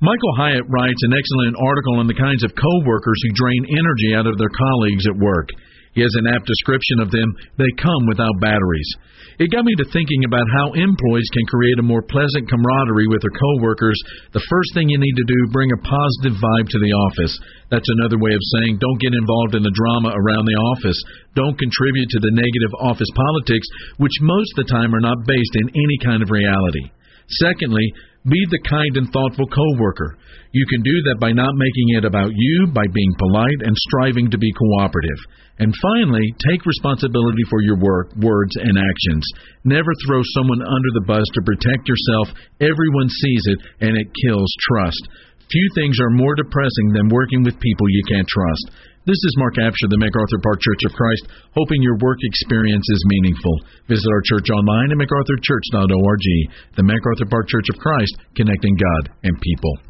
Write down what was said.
Michael Hyatt writes an excellent article on the kinds of coworkers who drain energy out of their colleagues at work. He has an apt description of them. They come without batteries. It got me to thinking about how employees can create a more pleasant camaraderie with their coworkers. The first thing you need to do, bring a positive vibe to the office. That's another way of saying don't get involved in the drama around the office. Don't contribute to the negative office politics, which most of the time are not based in any kind of reality. Secondly, be the kind and thoughtful coworker. You can do that by not making it about you, by being polite and striving to be cooperative. And finally, take responsibility for your work, words, and actions. Never throw someone under the bus to protect yourself. Everyone sees it, and it kills trust. Few things are more depressing than working with people you can't trust. This is Mark Absher, the MacArthur Park Church of Christ, hoping your work experience is meaningful. Visit our church online at macarthurchurch.org. The MacArthur Park Church of Christ, connecting God and people.